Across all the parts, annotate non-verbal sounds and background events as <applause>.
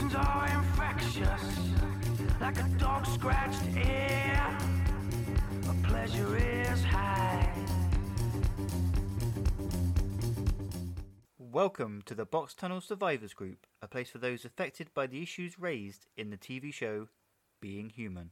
Imperfections are infectious, like a dog scratched ear. Pleasure is high. Welcome to the Box Tunnel Survivors Group, a place for those affected by the issues raised in the TV show Being Human.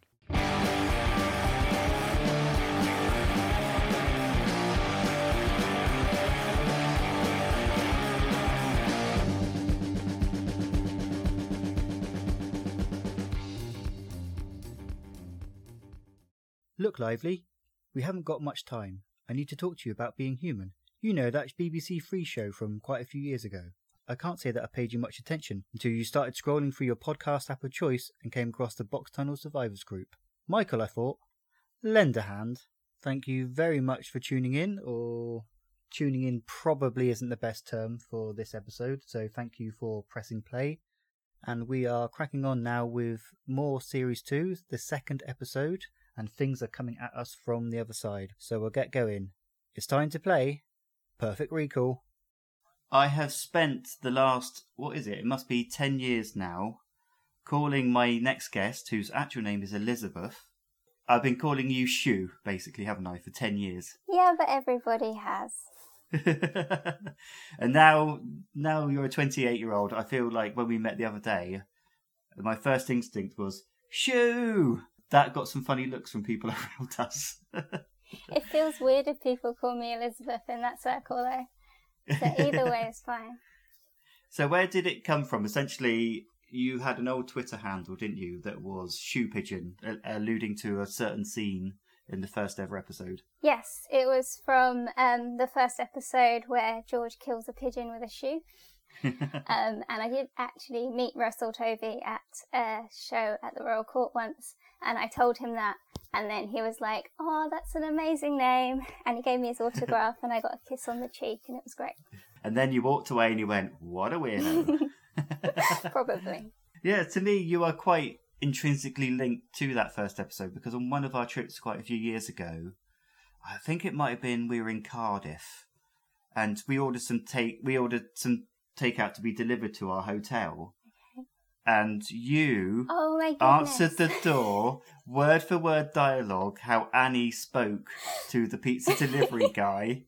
Look, Lively, we haven't got much time. I need to talk to you about Being Human. You know, that BBC Three show from quite a few years ago. I can't say that I paid you much attention until you started scrolling through your podcast app of choice and came across the Box Tunnel Survivors group. Michael, I thought, lend a hand. Thank you very much for tuning in, or tuning in probably isn't the best term for this episode, so thank you for pressing play. And we are cracking on now with more Series 2, the second episode, and things are coming at us from the other side. So we'll get going. It's time to play Perfect Recall. I have spent the last, what is it? It must be 10 years now, calling my next guest, whose actual name is Elizabeth. I've been calling you Shoe, basically, haven't I, for 10 years? Yeah, but everybody has. <laughs> and now, now you're a 28 year old. I feel like when we met the other day, my first instinct was Shoe. That got some funny looks from people <laughs> around us. It feels weird if people call me Elizabeth in that circle, though. So either way is fine. <laughs> so where did it come from? Essentially, you had an old Twitter handle, didn't you, that was Shoe Pigeon, alluding to a certain scene in the first ever episode. Yes, it was from um, the first episode where George kills a pigeon with a shoe. <laughs> Um, and I did actually meet Russell Tovey at a show at the Royal Court once, and I told him that, and then he was like, "Oh, that's an amazing name," <laughs> and he gave me his autograph, and I got a kiss on the cheek, and it was great. and then you walked away and you went, "What a weirdo." <laughs> Probably. yeah, to me, you are quite intrinsically linked to that first episode because on one of our trips quite a few years ago, I think it might have been we were in Cardiff, and we ordered some take we ordered some takeout to be delivered to our hotel, and you Oh my goodness. answered the door, word for word dialogue, how Annie spoke to the pizza delivery <laughs> guy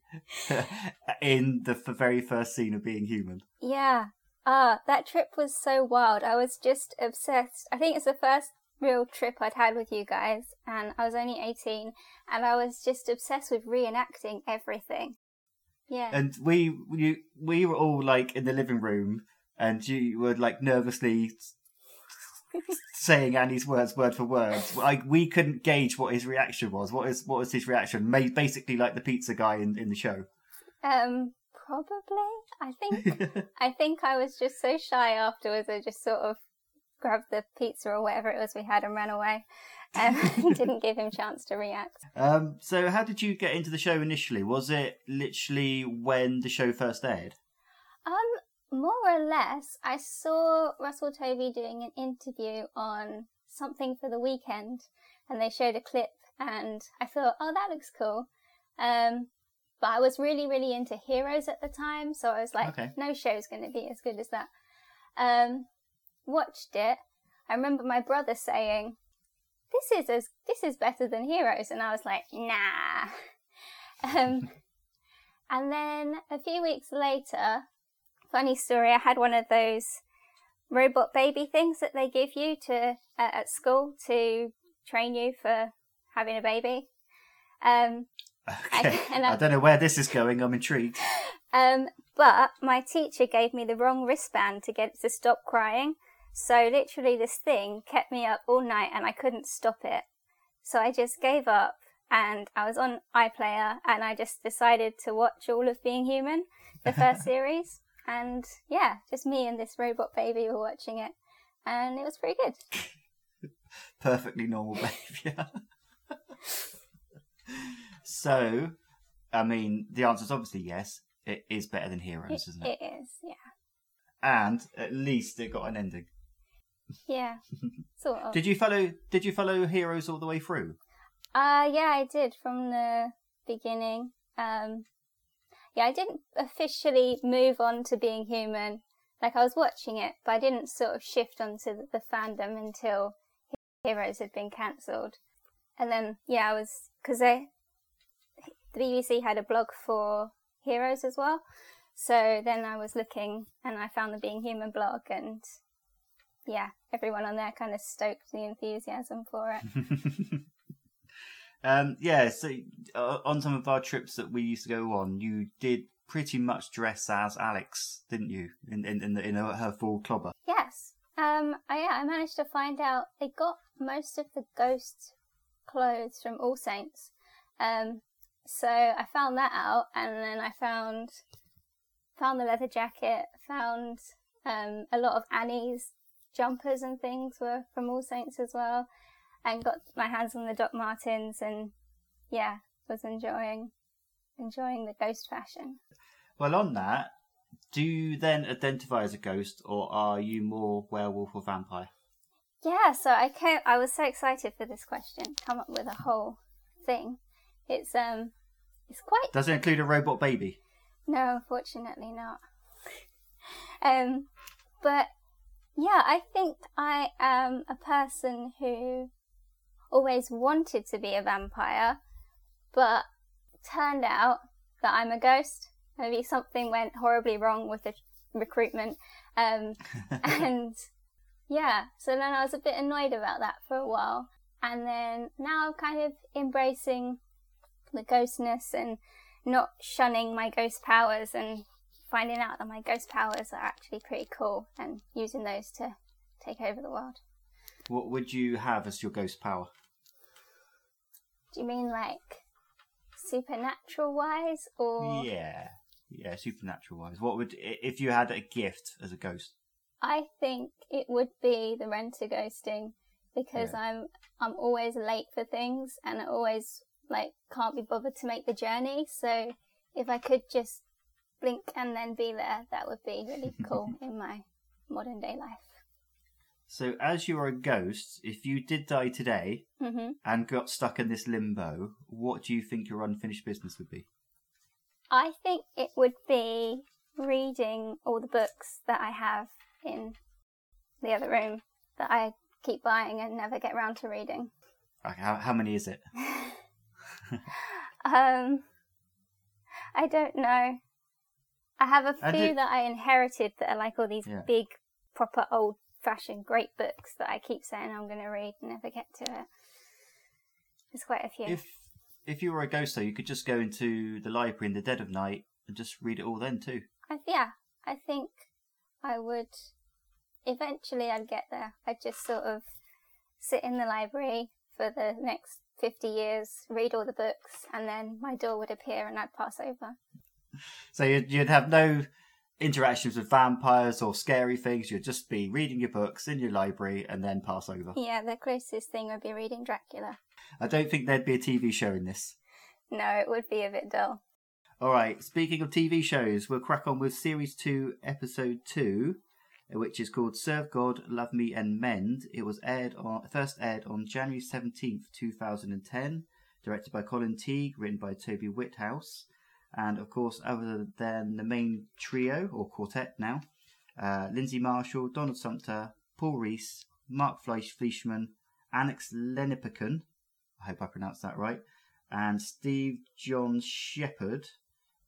in the very first scene of Being Human. Yeah. Ah, that trip was so wild. I was just obsessed. I think it's the first real trip I'd had with you guys, and I was only 18, and I was just obsessed with reenacting everything. Yeah. And we, we, we were all like in the living room, and you were like nervously saying Annie's words word for word. Like we couldn't gauge what his reaction was. What is what was his reaction? Basically, like the pizza guy in, in the show. Um, probably. I think <laughs> I think I was just so shy afterwards. I just sort of grabbed the pizza or whatever it was we had and ran away, <laughs> and didn't give him chance to react. Um, so, how did you get into the show initially? Was it literally when the show first aired? Um, more or less, I saw Russell Tovey doing an interview on something for the weekend, and they showed a clip, and I thought, oh, that looks cool. Um, but I was really, really into Heroes at the time, so I was like, Okay. no show's going to be as good as that. Um, watched it. I remember my brother saying, "This is as this is better than Heroes," and I was like, "Nah." <laughs> Um, and then a few weeks later, funny story, I had one of those robot baby things that they give you to uh, at school to train you for having a baby. Um, Okay. <laughs> and I- I don't know where this is going. I'm intrigued. <laughs> um, but my teacher gave me the wrong wristband to get to stop crying. So literally, this thing kept me up all night, and I couldn't stop it. So I just gave up, and I was on iPlayer, and I just decided to watch all of Being Human, the first <laughs> series, and yeah, just me and this robot baby were watching it, and it was pretty good. <laughs> Perfectly normal <laughs> behaviour. <laughs> so, I mean, the answer is obviously yes. It is better than Heroes, isn't it? it is, yeah, And at least it got an ending. yeah, sort of. Did you follow? Did you follow Heroes all the way through? Uh, yeah, I did from the beginning. Um, yeah, I didn't officially move on to being human like I was watching it, but I didn't sort of shift onto the, the fandom until Heroes had been cancelled. And then, yeah, I was, because the BBC had a blog for Heroes as well. So then I was looking and I found the Being Human blog and yeah, everyone on there kind of stoked the enthusiasm for it. <laughs> um, yeah, so uh, on some of our trips that we used to go on, you did pretty much dress as Alex, didn't you? In in in, the, in her full clobber. Yes. Um. I, yeah, I managed to find out they got most of the ghost clothes from All Saints. Um. So I found that out, and then I found found the leather jacket, found um, a lot of Annie's jumpers and things were from All Saints as well, and got my hands on the Doc Martens, and yeah, was enjoying enjoying the ghost fashion. Well, on that, do you then identify as a ghost, or are you more werewolf or vampire? Yeah, so I came, I was so excited for this question. Come up with a whole thing. It's um, it's quite. Does it include a robot baby? No, unfortunately not. <laughs> um, but yeah, I think I am a person who always wanted to be a vampire, but turned out that I'm a ghost. Maybe something went horribly wrong with the recruitment. Um, <laughs> and yeah, so then I was a bit annoyed about that for a while. And then now I'm kind of embracing the ghostness and not shunning my ghost powers and finding out that my ghost powers are actually pretty cool and using those to take over the world. What would you have as your ghost power? Do you mean like supernatural wise or Yeah. Yeah, supernatural wise. What would if you had a gift as a ghost? I think it would be the renter ghosting because Yeah. I'm I'm always late for things and I always like can't be bothered to make the journey. So if I could just blink and then be there, that would be really cool <laughs> in my modern day life. So, as you are a ghost, if you did die today hmm and got stuck in this limbo, what do you think your unfinished business would be? I think it would be reading all the books that I have in the other room that I keep buying and never get round to reading. How, how many is it? <laughs> Um, I don't know. I have a few that I inherited that are like all these Yeah. big, proper, old-fashioned, great books that I keep saying I'm going to read and never get to it. There's quite a few. If if you were a ghost, though, you could just go into the library in the dead of night and just read it all then too. I, yeah, I think I would. Eventually, I'd get there. I'd just sort of sit in the library for the next 50 years, read all the books, and then my door would appear and I'd pass over. So you'd, you'd have no interactions with vampires or scary things. You'd just be reading your books in your library and then pass over. Yeah, the closest thing would be reading Dracula. I don't think there'd be a TV show in this. No, it would be a bit dull. All right. Speaking of TV shows, we'll crack on with series two, episode two, which is called "Serve God, Love Me, and Mend." It was aired on first aired on January seventeenth, two thousand and ten. Directed by Colin Teague, written by Toby Whithouse, and of course, other than the main trio or quartet now, uh, Lyndsey Marshal, Donald Sumpter, Paul Rhys, Mark Fleisch Fleischmann, Alex Lanipekun, I hope I pronounced that right, and Steve John Shepherd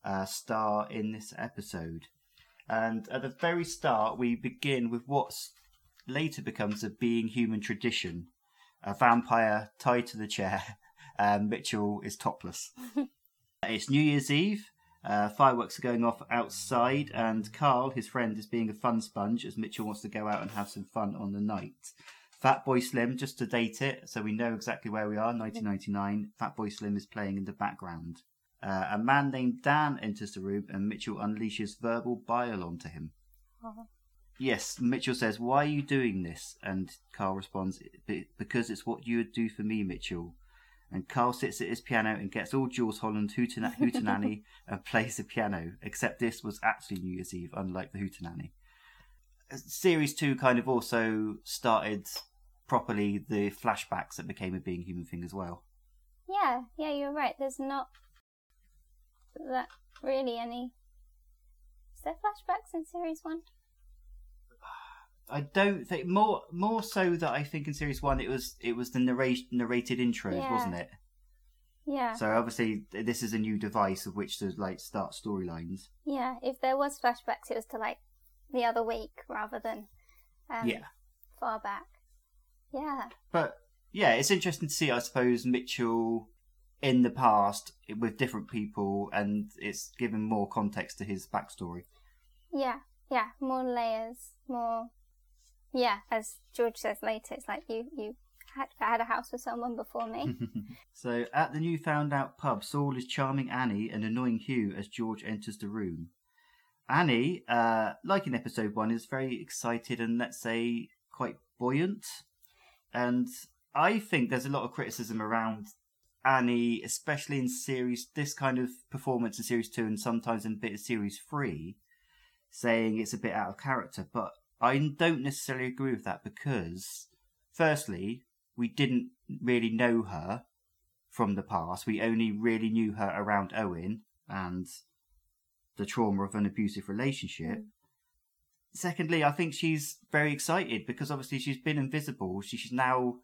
uh, star in this episode. And at the very start, we begin with what later becomes a being human tradition a vampire tied to the chair, <laughs> and Mitchell is topless. <laughs> it's New Year's Eve. Uh, fireworks are going off outside, and Carl, his friend, is being a fun sponge as Mitchell wants to go out and have some fun on the night. Fatboy Slim, just to date it, so we know exactly where we are, 1999. Fatboy Slim is playing in the background. Uh, a man named Dan enters the room, and Mitchell unleashes verbal bile onto him. Oh. Yes, Mitchell says, Why are you doing this? And Carl responds, Because it's what you would do for me, Mitchell. And Carl sits at his piano and gets all Jools Holland hooten- <laughs> hootenanny and plays the piano, except this was actually New Year's Eve, unlike the hootenanny. Uh, Series 2 kind of also started properly the flashbacks that became a being human thing as well. Yeah, yeah, you're right. There's not that really any. Is there flashbacks in series one? I don't think more more so that I think in series one it was it was the narration narrated intros, Yeah. wasn't it? Yeah. So obviously this is a new device of which to like start storylines. Yeah. If there was flashbacks, it was to like the other week rather than um, yeah, far back. Yeah. but yeah, it's interesting to see. I suppose Mitchell in the past with different people, and it's given more context to his backstory. Yeah. Yeah. More layers. More. Yeah. As George says later, it's like you you had had a house with someone before me. <laughs> so at the new found out pub, Saul is charming Annie and annoying Hugh as George enters the room. Annie, uh, like in episode one, is very excited and let's say quite buoyant. And I think there's a lot of criticism around Annie, especially in series this kind of performance in series two and sometimes in bit of series three, saying it's a bit out of character. But I don't necessarily agree with that because, firstly, we didn't really know her from the past. We only really knew her around Owen and the trauma of an abusive relationship. Secondly, I think she's very excited because obviously she's been invisible. She's now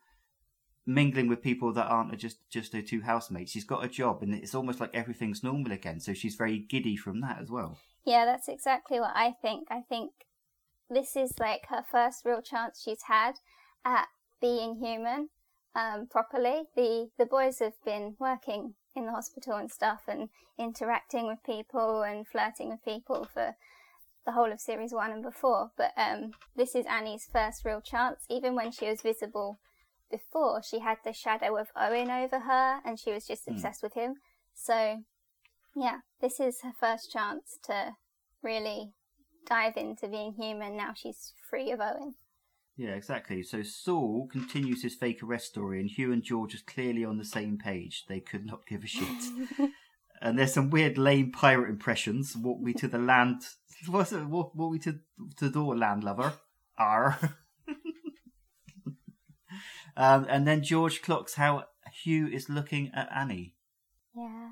mingling with people that aren't just just her two housemates. She's got a job, and it's almost like everything's normal again. So she's very giddy from that as well. Yeah, that's exactly what I think. I think this is like her first real chance she's had at being human um, properly. The the boys have been working in the hospital and stuff and interacting with people and flirting with people for the whole of series one and before. But um, this is Annie's first real chance. Even when she was visible before, she had the shadow of Owen over her and she was just Hmm. obsessed with him. So yeah, this is her first chance to really dive into being human now she's free of Owen. Yeah, exactly. So Saul continues his fake arrest story, and Hugh and George are clearly on the same page. They could not give a shit. <laughs> and there's some weird lame pirate impressions. Walk me to the land. What's it? Walk, walk me to to the door, landlover. R. <laughs> um, and then George clocks how Hugh is looking at Annie. Yeah.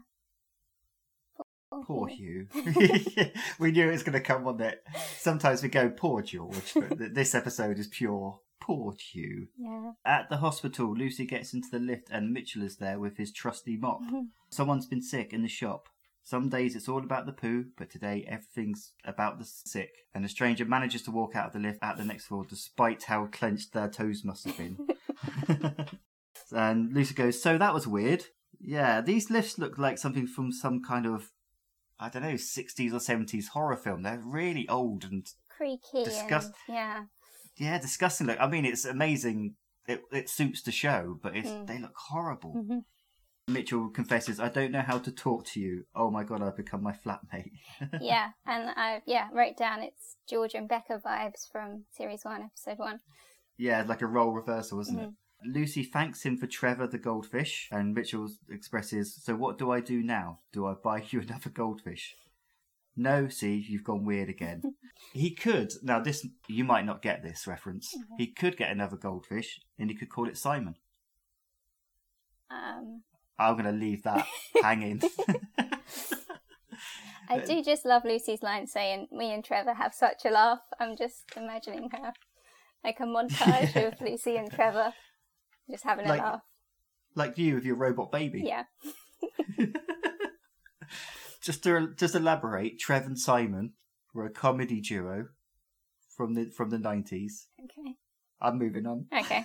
Poor uh-huh. Hugh. <laughs> <laughs> we knew it was going to come on that. Sometimes we go poor George, but this episode is pure poor Hugh. Yeah. At the hospital, Lucy gets into the lift and Mitchell is there with his trusty mop. Mm-hmm. Someone's been sick in the shop. Some days it's all about the poo, but today everything's about the sick. And the stranger manages to walk out of the lift at the next floor despite how clenched their toes must have been. <laughs> and Lucy goes, So that was weird. Yeah, these lifts look like something from some kind of, I don't know, 60s or 70s horror film. They're really old and Creaky Disgust- and yeah. yeah, disgusting. Look, I mean, it's amazing. It it suits the show, but it's Mm. they look horrible. Mhm. Mitchell confesses, "I don't know how to talk to you. Oh my god, I've become my flatmate." <laughs> yeah, and I yeah wrote down it's George and Becca vibes from series one, episode one. yeah, like a role reversal, isn't it? Lucy thanks him for Trevor the goldfish, and Mitchell expresses, "So what do I do now? Do I buy you <laughs> another goldfish?" No, see, you've gone weird again. <laughs> he could now. This you might not get this reference. Mm-hmm. He could get another goldfish, and he could call it Simon. Um, I'm going to leave that <laughs> hanging. I do just love Lucy's line saying, "Me and Trevor have such a laugh." I'm just imagining her like a montage of Lucy and Trevor just having a Like- laugh. like you with your robot baby. Yeah, <laughs> <laughs> Just to just elaborate, Trev and Simon were a comedy duo from the from the nineties. okay, I'm moving on. okay.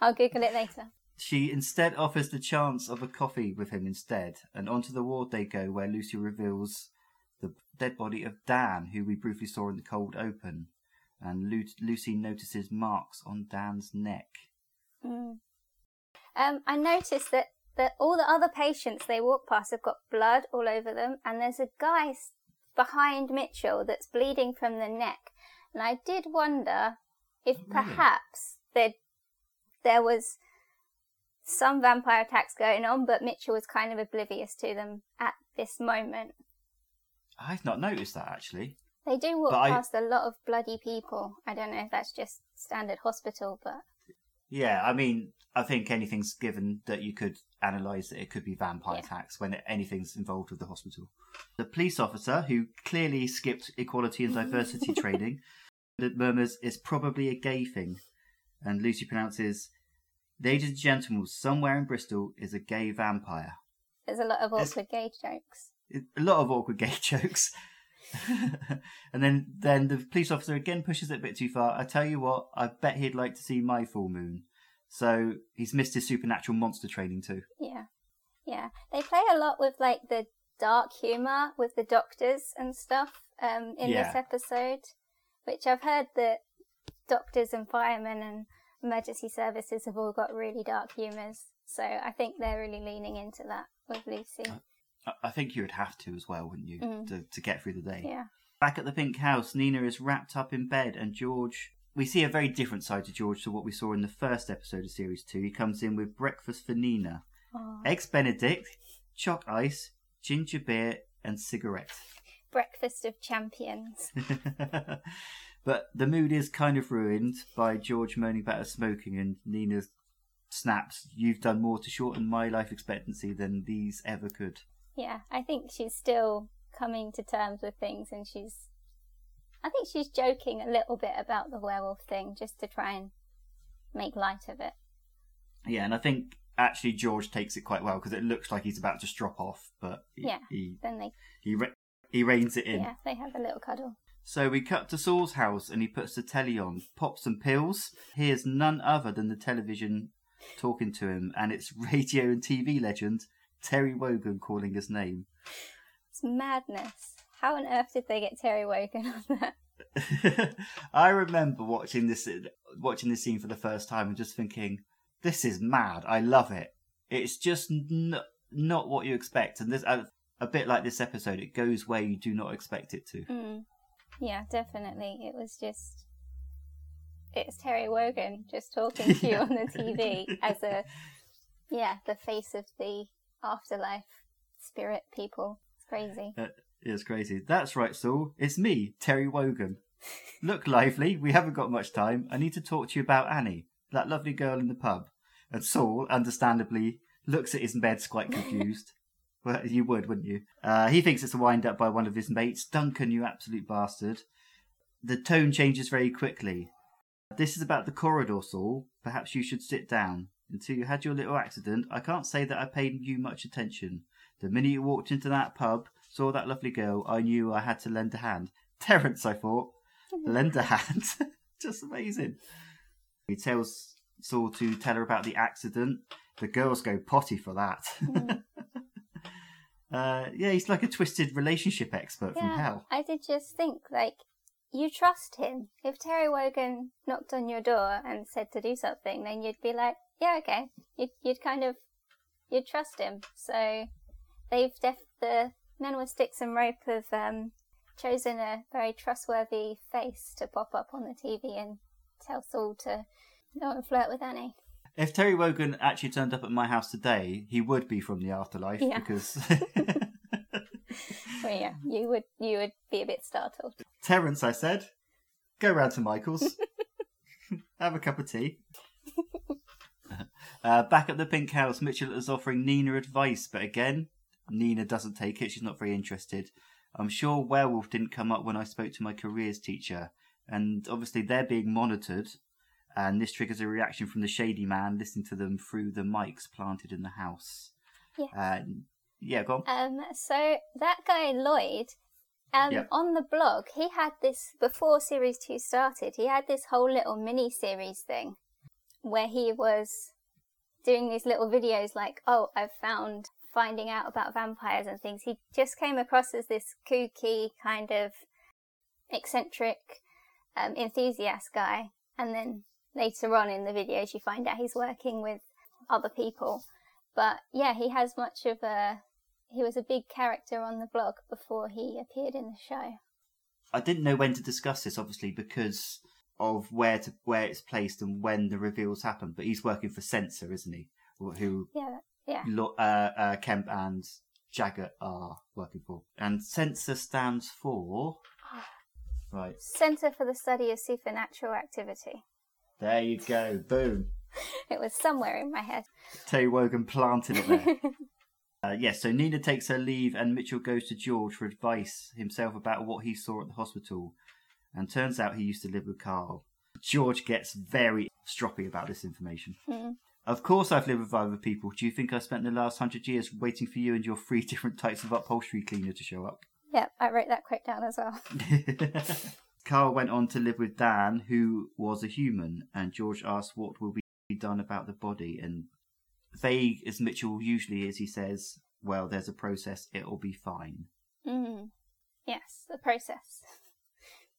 I'll Google it later. She instead offers the chance of a coffee with him instead, and onto the ward they go, where Lucy reveals the dead body of Dan, who we briefly saw in the cold open, and Lu- Lucy notices marks on Dan's neck. Mm. Um, I noticed that, that all the other patients they walk past have got blood all over them, and there's a guy behind Mitchell that's bleeding from the neck. And I did wonder if Really? perhaps there there was some vampire attacks going on, but Mitchell was kind of oblivious to them at this moment. I've not noticed that actually. They do walk But past a lot of bloody people. I don't know if that's just standard hospital, but Yeah, I mean, I think anything's given that you could analyse that it could be vampire Yeah. attacks when anything's involved with the hospital. The police officer, who clearly skipped equality and diversity <laughs> training, murmurs, it's probably a gay thing. And Lucy pronounces, Ladies and gentlemen, somewhere in Bristol is a gay vampire. There's a lot of awkward gay jokes. a lot of awkward gay <laughs> jokes. <laughs> and then, then the police officer again pushes it a bit too far. I tell you what, I bet he'd like to see my full moon. So he's missed his supernatural monster training too. Yeah. Yeah. They play a lot with like the dark humour with the doctors and stuff um, in this episode, which I've heard that doctors and firemen and emergency services have all got really dark humours. So I think they're really leaning into that with Lucy. I- think you would have to as well, wouldn't you, Mm. to, to get through the day. Yeah. Back at the pink house, Nina is wrapped up in bed, and George. We see a very different side to George to what we saw in the first episode of series two. He comes in with breakfast for Nina eggs Benedict, chalk ice, ginger beer, and cigarette. Breakfast of champions. <laughs> but the mood is kind of ruined by George moaning about her smoking, and Nina snaps, You've done more to shorten my life expectancy than these ever could. Yeah, I think she's still coming to terms with things and she's. I think she's joking a little bit about the werewolf thing just to try and make light of it. Yeah, and I think actually George takes it quite well because it looks like he's about to strop off, but he, Yeah. he, Then they. he, re- he reins it in. Yeah, they have a little cuddle. So we cut to Saul's house and he puts the telly on, pops some pills, hears none other than the television talking to him, and it's <laughs> radio and TV legend Terry Wogan calling his name. It's madness. How on earth did they get Terry Wogan on that? <laughs> I remember watching this watching this scene for the first time and just thinking, "This is mad. I love it. It's just n- not what you expect." And this, a, a bit like this episode, it goes where you do not expect it to. Mm. Yeah, definitely. It was just. It's Terry Wogan just talking to you <laughs> on the TV as a. Yeah, the face of the afterlife spirit people. It's crazy. <laughs> It's crazy. That's right, Saul. It's me, Terry Wogan. Look lively. We haven't got much time. I need to talk to you about Annie, that lovely girl in the pub. And Saul, understandably, looks at his meds quite confused. <laughs> well, you would, wouldn't you? Uh, he thinks it's a wind up by one of his mates. Duncan, you absolute bastard. The tone changes very quickly. This is about the corridor, Saul. Perhaps you should sit down. Until you had your little accident, I can't say that I paid you much attention. The minute you walked into that pub, saw that lovely girl, I knew I had to lend a hand. <laughs> Terence, I thought. lend a hand. <laughs> Just amazing. He tells Saul to tell her about the accident. The girls go potty for that. Mm. <laughs> uh, yeah, he's like a twisted relationship expert from hell. I did just think, like, you trust him. If Terry Wogan knocked on your door and said to do something, then you'd be like, yeah, okay. You'd, you'd kind of, you'd trust him. So they've def the men with sticks and rope have um, chosen a very trustworthy face to pop up on the TV and tell Saul to go and flirt with Annie. If Terry Wogan actually turned up at my house today, he would be from the afterlife Yeah. because <laughs> <laughs> Well, yeah, you would, you would be a bit startled. Terence, I said, go round to Michael's, <laughs> have a cup of tea. <laughs> Uh, back at the pink house, Mitchell is offering Nina advice, but again, Nina doesn't take it. She's not very interested. I'm sure werewolf didn't come up when I spoke to my careers teacher, and obviously they're being monitored, and this triggers a reaction from the shady man listening to them through the mics planted in the house. Yes. Uh, yeah, go on. Um, so that guy Lloyd, um, Yep. on the blog, he had this before series two started. He had this whole little mini series thing where he was doing these little videos like, "Oh, I've found finding out about vampires and things." He just came across as this kooky kind of eccentric um, enthusiast guy, and then later on in the videos, you find out he's working with other people. But yeah, he has much of a. He was a big character on the blog before he appeared in the show. I didn't know when to discuss this, obviously, because of where to where it's placed and when the reveals happen. But he's working for CenSSA, isn't he? Who Yeah, yeah. Lo- uh, uh, Kemp and Jaggat are working for, and CenSSA stands for. <sighs> Right Centre for the Study of Supernatural Activity. there, you go. Boom. <laughs> It was somewhere in my head. Terry Wogan planted it there. <laughs> Uh, yes, so Nina takes her leave and Mitchell goes to George for advice himself about what he saw at the hospital. And turns out he used to live with Carl. George gets very stroppy about this information. Mm. Of course, I've lived with other people. Do you think I spent the last hundred years waiting for you and your three <laughs> different types of upholstery cleaner to show up? Yep, I wrote that quote down as well. <laughs> Carl went on to live with Dan, who was a human, and George asked what will be done about the body. And vague as Mitchell usually is, he says, Well, there's a process, it'll be fine. Mm. Yes, the process.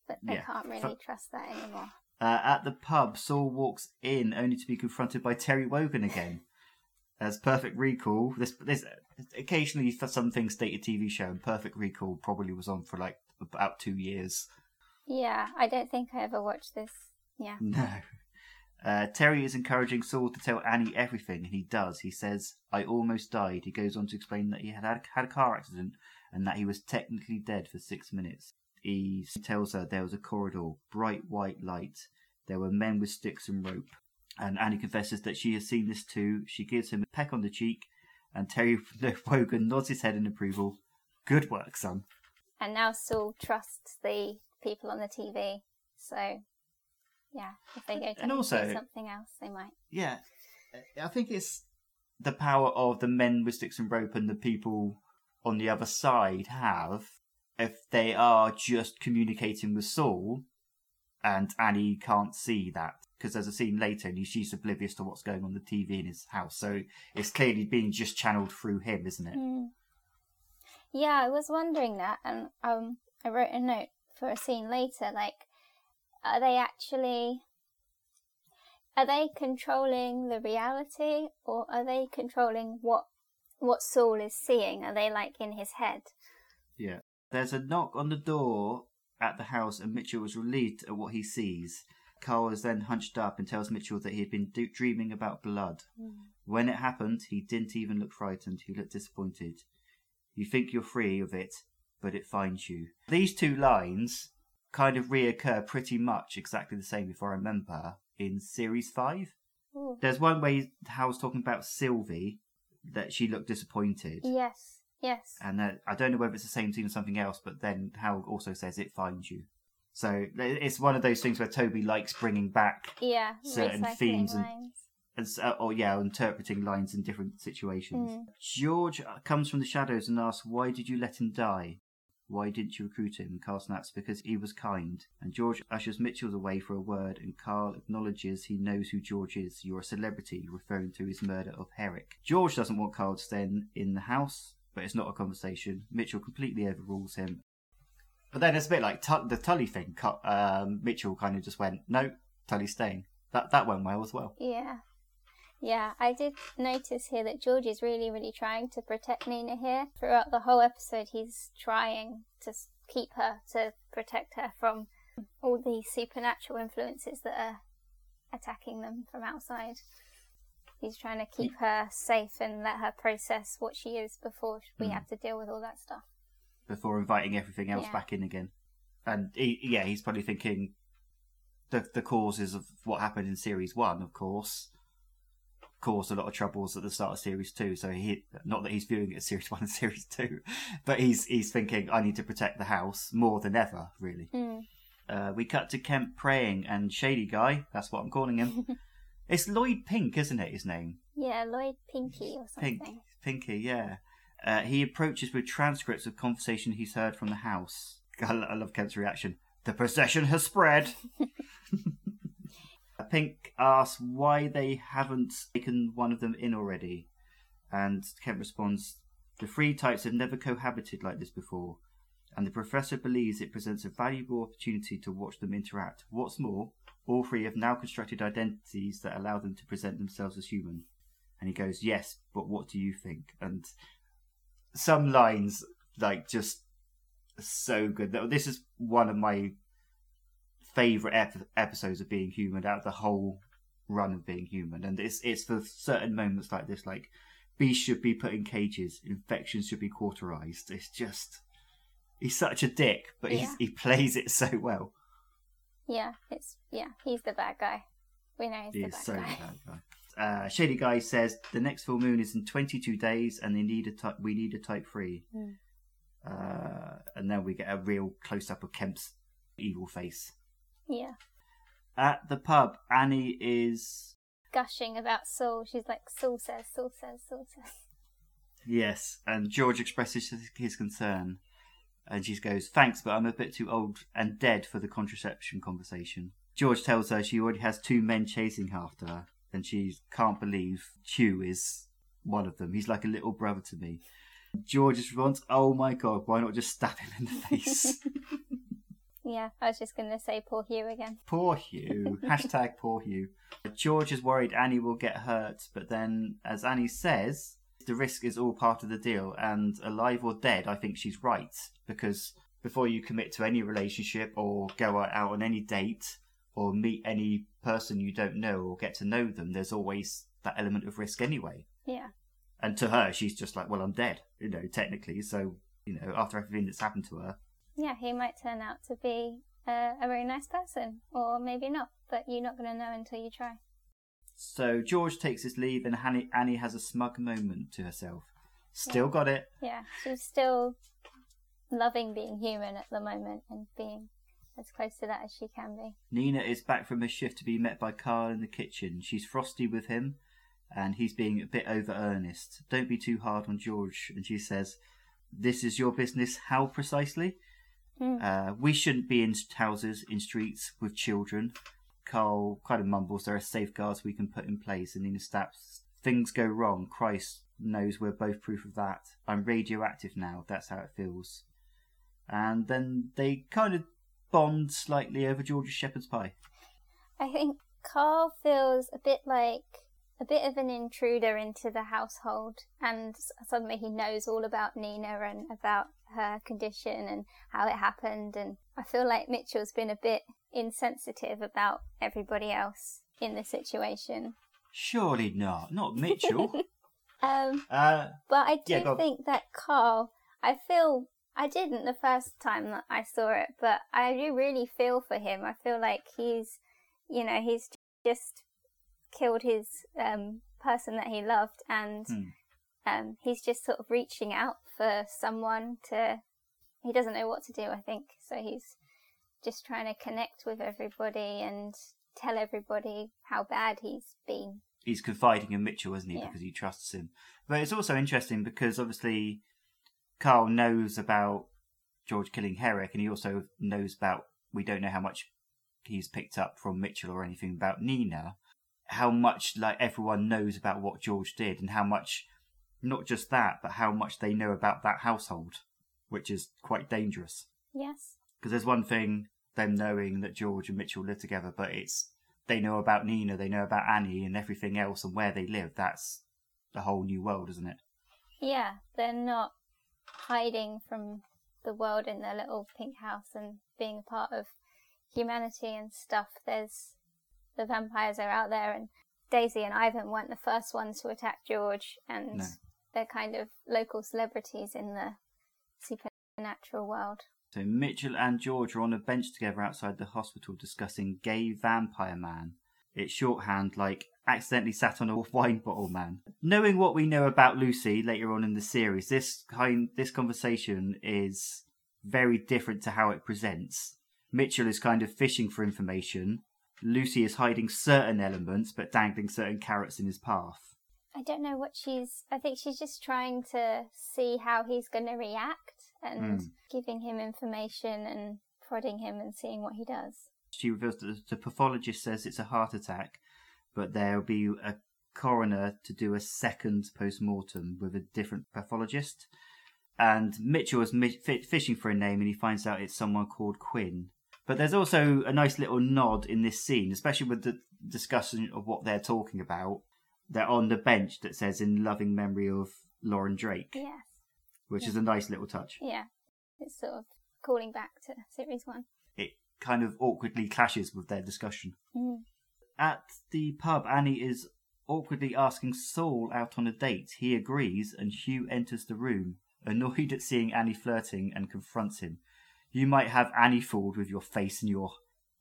But I can't really Fu- trust that anymore. Uh, at the pub, Saul walks in only to be confronted by Terry Wogan again. As Perfect Recall, this this occasionally for some things dated TV show, and Perfect Recall probably was on for like about two years. Yeah, I don't think I ever watched this. Yeah. <laughs> No. Uh, Terry is encouraging Saul to tell Annie everything, and he does. He says, I almost died. He goes on to explain that he had, had a car accident and that he was technically dead for six minutes. He tells her there was a corridor, bright white light. There were men with sticks and rope. And Annie confesses that she has seen this too. She gives him a peck on the cheek, and Terry <laughs> Wogan nods his head in approval. Good work, son. And now Saul trusts the people on the TV. So, yeah, if they go to And also- something else, they might. Yeah, I think it's the power of the men with sticks and rope and the people on the other side have if they are just communicating with Saul and Annie can't see that because there's a scene later and she's oblivious to what's going on the TV in his house so it's clearly being just channeled through him isn't it Mm. Yeah, I was wondering that, and um, I wrote a note for a scene later. Like, are they actually? Are they controlling the reality, or are they controlling what what Saul is seeing? Are they like in his head? There's a knock on the door at the house and Mitchell is relieved at what he sees Carl is then hunched up and tells Mitchell that he had been do- dreaming about blood hmm. When it happened, he didn't even look frightened. He looked disappointed. You think you're free of it, but it finds you. These two lines kind of reoccur pretty much exactly the same, if I remember, in series five. Ooh. There's one where Hal's talking about Sylvie, that she looked disappointed. Yes, yes. And that, I don't know whether it's the same scene or something else, but then Hal also says it finds you. So it's one of those things where Toby likes bringing back yeah, certain themes and- lines. as, uh, or yeah, interpreting lines in different situations. Mm. George comes from the shadows and asks, "Why did you let him die? Why didn't you recruit him?" And Carl snaps, "Because he was kind." And George ushers Mitchell away for a word, and Carl acknowledges he knows who George is. You're a celebrity, referring to his murder of Herrick. George doesn't want Carl to stay in, in the house, but it's not a conversation. Mitchell completely overrules him. But then it's a bit like Tu- the Tully thing. Um, Mitchell kind of just went, "No, Tully's staying." That that went well as well. Yeah. Yeah, I did notice here that George is really, really trying to protect Nina here. Throughout the whole episode, he's trying to keep her, to protect her from all the supernatural influences that are attacking them from outside. He's trying to keep her safe and let her process what she is before we Mm. have to deal with all that stuff. before inviting everything else Yeah. back in again. And he, yeah, he's probably thinking the the causes of what happened in series one, of course, caused a lot of troubles at the start of series two. So he not that he's viewing it as series <laughs> one and series two, but he's he's thinking I need to protect the house more than ever, really. Mm. Uh, we cut to Kemp praying and Shady Guy, that's what I'm calling him. <laughs> it's Lloyd Pink, isn't it? His name. Yeah, Lloyd Pinky or something. Pink, Pinky, yeah. Uh, he approaches with transcripts of conversation he's heard from the house. <laughs> I I love Kemp's reaction. The procession has spread. <laughs> Pink asks why they haven't taken one of them in already, and Kemp responds, "The three types have never cohabited like this before, and the professor believes it presents a valuable opportunity to watch them interact. What's more, all three have now constructed identities that allow them to present themselves as human." And he goes, "Yes, but what do you think?" And some lines like just so good. This is one of my favorite ep- episodes of Being Human out of the whole run of Being Human, and it's it's for certain moments like this, like beasts should be put in cages, infections should be cauterized. It's just he's such a dick, but he's, Yeah. he plays it <laughs> so well. Yeah, it's yeah, he's the bad guy. We know he's He the is bad so guy. bad guy. Uh, Shady Guy says the next full moon is in 22 days, and they need a type. We need a type three. Mm. Uh, and then we get a real close up of Kemp's evil face. Yeah. At the pub, Annie is Gushing about Saul. She's like, Saul says, Saul says, Saul says. Yes, and George expresses his- his concern, and she goes, "Thanks, but I'm a bit too old and dead for the contraception conversation." George tells her she already has two men chasing after her, and she can't believe Hugh is one of them. He's like a little brother to me. George responds, "Oh my god, why not just stab him in the face?" <laughs> Yeah, I was just going to say poor Hugh again. Poor Hugh. <laughs> Hashtag poor Hugh. George is worried Annie will get hurt, but then, as Annie says, the risk is all part of the deal, and alive or dead, I think she's right. Because before you commit to any relationship or go out on any date or meet any person you don't know or get to know them, there's always that element of risk anyway. Yeah. And to her, she's just like, well, I'm dead, you know, technically. So, you know, after everything that's happened to her, Yeah, he might turn out to be a, a very nice person, or maybe not, but you're not going to know until you try. So George takes his leave, and Annie, Annie has a smug moment to herself. Still Yeah. got it. Yeah, she's still loving being human at the moment and being as close to that as she can be. Nina is back from her shift to be met by Carl in the kitchen. She's frosty with him, and he's being a bit over earnest. Don't be too hard on George. And she says, "This is your business. How precisely? Mm. Uh, we shouldn't be in houses, in streets with children." Carl kind of mumbles, "There are safeguards we can put in place." And Nina snaps, "Things go wrong. Christ knows we're both proof of that. I'm radioactive now. That's how it feels." And then they kind of bond slightly over George's shepherd's pie. I think Carl feels a bit like a bit of an intruder into the household, and suddenly he knows all about Nina and about her condition and how it happened. And I feel like Mitchell's been a bit insensitive about everybody else in the situation. Surely not. Not Mitchell. <laughs> Um, uh, But I do Yeah, think that Carl, I feel, I didn't the first time that I saw it, but I do really feel for him. I feel like he's, you know, he's just killed his um, person that he loved, and Hmm. um, he's just sort of reaching out for someone to. He doesn't know what to do, I think, so he's just trying to connect with everybody and tell everybody how bad he's been. he's confiding in Mitchell, isn't he? Yeah. Because he trusts him. But it's also interesting because obviously Carl knows about George killing Herrick, and he also knows about. We don't know how much he's picked up from Mitchell or anything about Nina. How much like everyone knows about what George did, and how much, not just that, but how much they know about that household, which is quite dangerous. Yes. Because there's one thing them knowing that George and Mitchell live together, but it's they know about Nina, they know about Annie, and everything else, and where they live. That's a whole new world, isn't it? Yeah, they're not hiding from the world in their little pink house and being a part of humanity and stuff. There's the vampires are out there, and Daisy and Ivan weren't the first ones to attack George, and No. they're kind of local celebrities in the supernatural world. So Mitchell and George are on a bench together outside the hospital discussing gay vampire man. It's shorthand like accidentally sat on a <laughs> wine bottle man. Knowing what we know about Lucy later on in the series, this kind this conversation is very different to how it presents. Mitchell is kind of fishing for information. Lucy is hiding certain elements but dangling certain carrots in his path. I don't know what she's. I think she's just trying to see how he's going to react and Mm. giving him information and prodding him and seeing what he does. She reveals that the pathologist says it's a heart attack, but there'll be a coroner to do a second post mortem with a different pathologist. And Mitchell is mi- fishing for a name and he finds out it's someone called Quinn. But there's also a nice little nod in this scene, especially with the discussion of what they're talking about. They're on the bench that says in loving memory of Lauren Drake, Yes. which is a nice little touch. Yeah, it's sort of calling back to series one. It kind of awkwardly clashes with their discussion. Mm. At the pub, Annie is awkwardly asking Saul out on a date. He agrees, and Hugh enters the room, annoyed at seeing Annie flirting, and confronts him. You might have Annie fooled with your face and your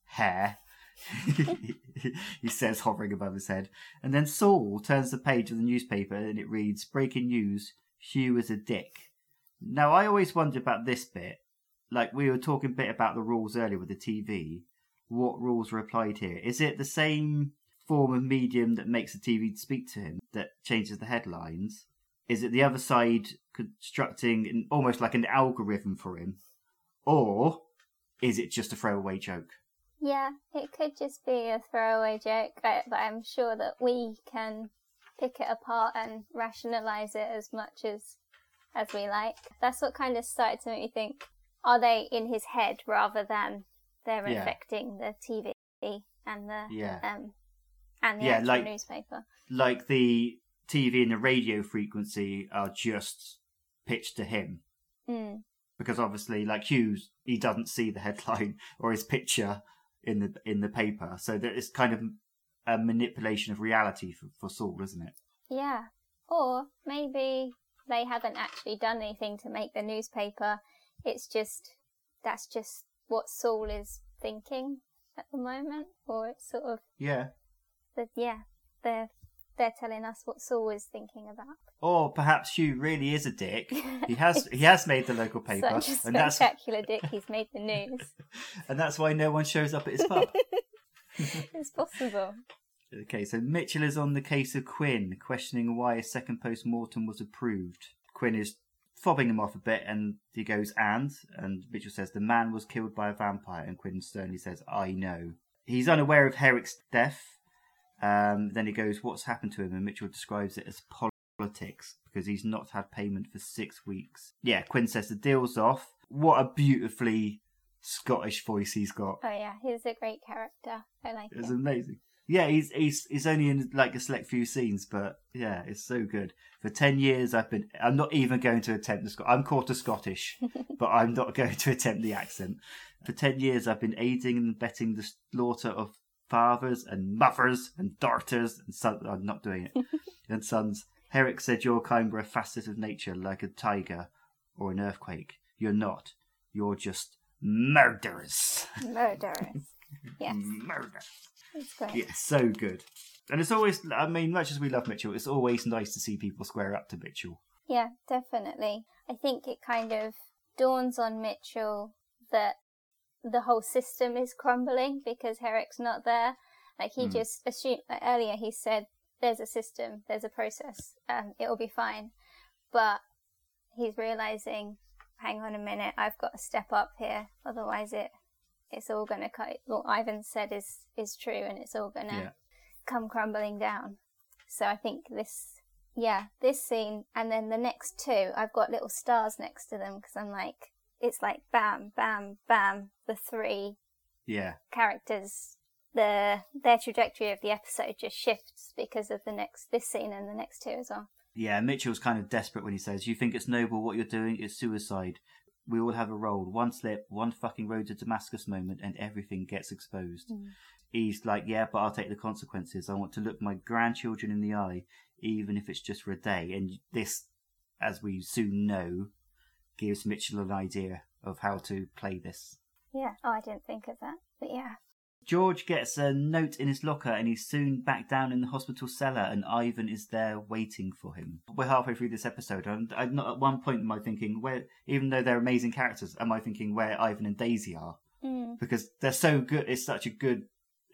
hair, <laughs> he says, hovering above his head. And then Saul turns the page of the newspaper, and it reads Breaking news Hugh is a dick. Now, I always wondered about this bit. like we were talking a bit about the rules earlier with the TV. What rules are applied here? Is it the same form of medium that makes the TV speak to him that changes the headlines? Is it the other side constructing an, almost like an algorithm for him, or is it just a throwaway joke? Yeah, it could just be a throwaway joke, but I'm sure that we can pick it apart and rationalize it as much as as we like. That's what kind of started to make me think: Are they in his head rather than they're Yeah. affecting the TV and the Yeah. um and the Yeah, actual like- newspaper? Like the TV and the radio frequency are just pitched to him. Mm. because obviously, like Hughes, he doesn't see the headline <laughs> or his picture in the in the paper, so that it's kind of a manipulation of reality for, for Saul, isn't it? Yeah. Or maybe they haven't actually done anything to make the newspaper. It's just that's just what Saul is thinking at the moment, or it's sort of Yeah. the yeah they're they're telling us what Saul is thinking about. Or perhaps Hugh really is a dick. He has he has made the local <laughs> paper, Such a and that's spectacular dick. He's made the news. <laughs> and that's why no one shows up at his pub. <laughs> it's possible. Okay, so Mitchell is on the case of Quinn, questioning why a second post mortem was approved. Quinn is fobbing him off a bit, and he goes, and? And Mitchell says, the man was killed by a vampire, and Quinn sternly says, I know. He's unaware of Herrick's death. Um, then he goes, what's happened to him? And Mitchell describes it as politics, because he's not had payment for six weeks. Yeah, Quinn says the deal's off. What a beautifully Scottish voice he's got. Oh yeah, he's a great character. I like it. It's him. amazing. Yeah, he's he's he's only in like a select few scenes, but yeah, it's so good. For ten years, I've been. I'm not even going to attempt the. I'm quarter Scottish, <laughs> but I'm not going to attempt the accent. For ten years, I've been aiding and abetting the slaughter of fathers and mothers and daughters and sons. I'm not doing it. <laughs> and sons. Herrick said your kind were a facet of nature, like a tiger or an earthquake. You're not. You're just murderers. Murderers. <laughs> Yes, Murder. it's great. Yeah, so good. And it's always, I mean, much as we love Mitchell, it's always nice to see people square up to Mitchell. Yeah, definitely. I think it kind of dawns on Mitchell that the whole system is crumbling because Herrick's not there. Like he Hmm. just assumed like earlier he said there's a system, there's a process, um, it'll be fine. But he's realizing, hang on a minute, I've got to step up here, otherwise it it's all gonna cut. What Ivan said is is true, and it's all gonna Yeah. come crumbling down. So I think this, yeah, this scene and then the next two, I've got little stars next to them because I'm like, it's like bam, bam, bam, the three Yeah. characters, the their trajectory of the episode just shifts because of the next this scene and the next two as well. Yeah, Mitchell's kind of desperate when he says, You think it's noble what you're doing? It's suicide. We all have a role. One slip, one fucking road to Damascus moment, and everything gets exposed. Mm. He's like, Yeah, but I'll take the consequences. I want to look my grandchildren in the eye, even if it's just for a day. And this, as we soon know, gives Mitchell an idea of how to play this. Yeah. Oh, I didn't think of that, but yeah. George gets a note in his locker and he's soon back down in the hospital cellar and Ivan is there waiting for him. We're halfway through this episode and I'm not at one point am I thinking where even though they're amazing characters, am I thinking where Ivan and Daisy are? Mm. Because they're so good it's such a good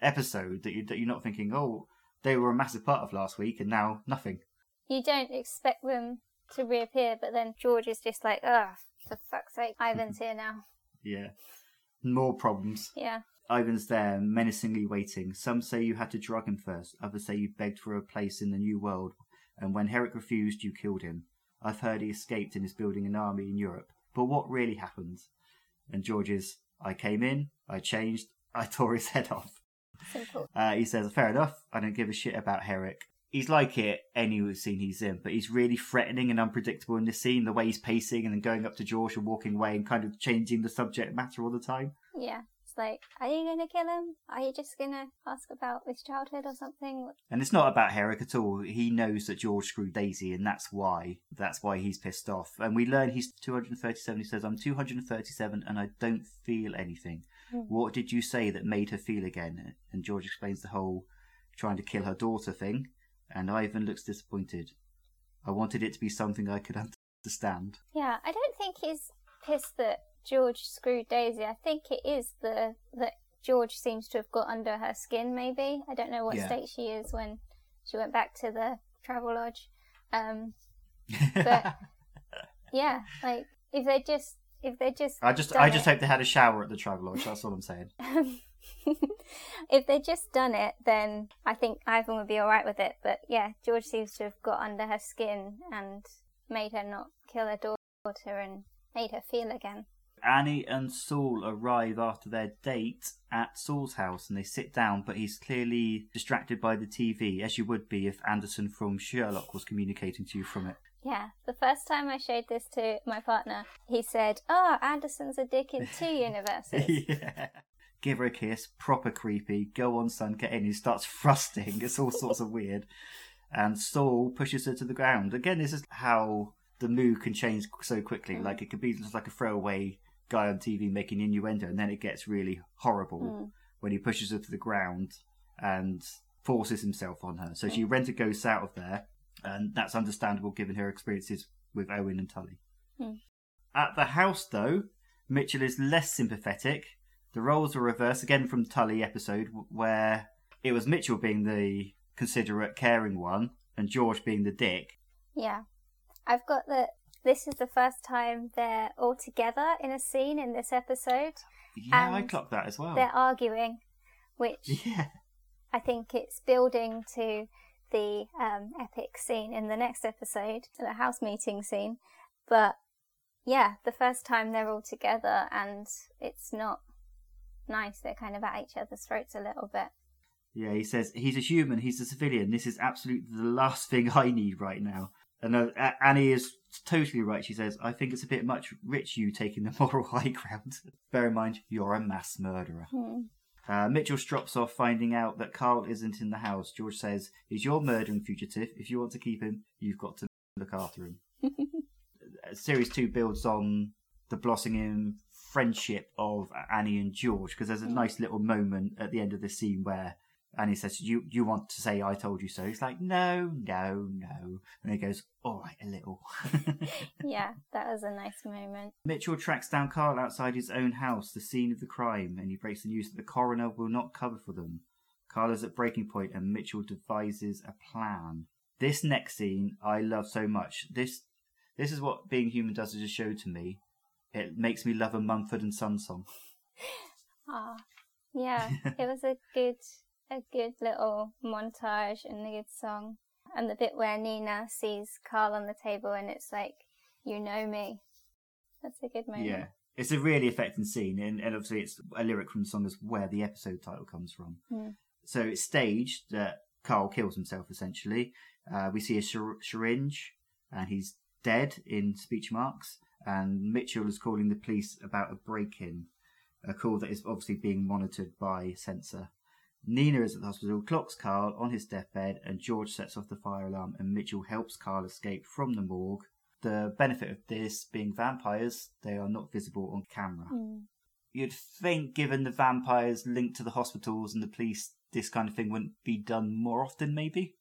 episode that, you, that you're not thinking, Oh, they were a massive part of last week and now nothing. You don't expect them to reappear, but then George is just like, oh, for fuck's sake, Ivan's <laughs> here now. Yeah. More problems. Yeah. Ivan's there, menacingly waiting. Some say you had to drug him first, others say you begged for a place in the New World, and when Herrick refused, you killed him. I've heard he escaped and is building an army in Europe. But what really happened? And George is, I came in, I changed, I <laughs> tore his head off. Uh, he says, fair enough, I don't give a shit about Herrick. He's like it any scene he's in, but he's really threatening and unpredictable in this scene, the way he's pacing and then going up to George and walking away and kind of changing the subject matter all the time. Yeah. It's like, are you going to kill him? Are you just going to ask about his childhood or something? And it's not about Herrick at all. He knows that George screwed Daisy, and that's why. That's why he's pissed off. And we learn he's 237. He says, I'm 237 and I don't feel anything. Mm. What did you say that made her feel again? And George explains the whole trying to kill her daughter thing. And Ivan looks disappointed. I wanted it to be something I could <laughs> understand. Yeah, I don't think he's pissed that George screwed Daisy. I think it is the that George seems to have got under her skin. Maybe I don't know what Yeah. state she is when she went back to the travel lodge. Um, <laughs> But- yeah, like if they just if they just I just, I just it- hope they had a shower at the travel lodge. That's all I'm saying. <laughs> if they'd just done it, then I think Ivan would be all right with it. But yeah, George seems to have got under her skin and made her not kill her daughter and made her feel again. Annie and Saul arrive after their date at Saul's house and they sit down, but he's clearly distracted by the TV, as you would be if Anderson from Sherlock was communicating to you from it. Yeah, the first time I showed this to my partner, he said, "Oh, Anderson's a dick in two <laughs> universes." yeah. Give her a kiss, proper creepy. Go on, son, get in. He starts <laughs> thrusting. It's all sorts of weird. And Saul pushes her to the ground. Again, this is how the mood can change so quickly. Mm. Like it could be just like a throwaway guy on TV making innuendo, and then it gets really horrible Mm. when he pushes her to the ground and forces himself on her. So Mm. she rent goes out of there, and that's understandable given her experiences with Owen and Tully. Mm. At the house, though, Mitchell is less sympathetic. The roles are reversed again from Tully episode, where it was Mitchell being the considerate, caring one, and George being the dick. Yeah. I've got that this is the first time they're all together in a scene in this episode. Yeah, I clocked that as well. They're arguing, which <laughs> Yeah, I think it's building to the um, epic scene in the next episode, the house meeting scene. But yeah, the first time they're all together and it's not nice. They're kind of at each other's throats a little bit. yeah. He says he's a human. He's a civilian. This is absolutely the last thing I need right now. And uh, Annie is totally right. She says, "I think it's a bit much, Rich. You taking the <laughs> moral high ground. Bear in mind, you're a mass murderer." Hmm. Uh, Mitchell strops off, finding out that Carl isn't in the house. George says, He's your murdering fugitive. If you want to keep him, you've got to look after him. <laughs> Uh, Series 2 builds on the blossoming friendship of Annie and George because there's a Mm. nice little moment at the end of the scene where Annie says, you, you want to say I told you so? He's like, No, no, no. And he goes, All right, a little. <laughs> yeah, that was a nice moment. Mitchell tracks down Carl outside his own house, the scene of the crime, and he breaks the news that the coroner will not cover for them. Carl is at breaking point, and Mitchell devises a plan. This next scene I love so much. This this is what being human does as a show to me. It makes me love a Mumford and Son song. Ah, yeah, it was a good, a good little montage and a good song. And the bit where Nina sees Carl on the table and it's like, you know me. That's a good moment. Yeah. It's a really affecting scene, and, and obviously it's a lyric from the song is where the episode title comes from. Mm. So it's staged that Carl kills himself essentially. Uh, we see a syr- syringe, and he's dead in speech marks. And Mitchell is calling the police about a break-in, a call that is obviously being monitored by CenSSA. Nina is at the hospital, clocks Carl on his deathbed, and George sets off the fire alarm, and Mitchell helps Carl escape from the morgue. The benefit of this being vampires, they are not visible on camera. Mm. You'd think, given the vampires linked to the hospitals and the police, this kind of thing wouldn't be done more often, maybe?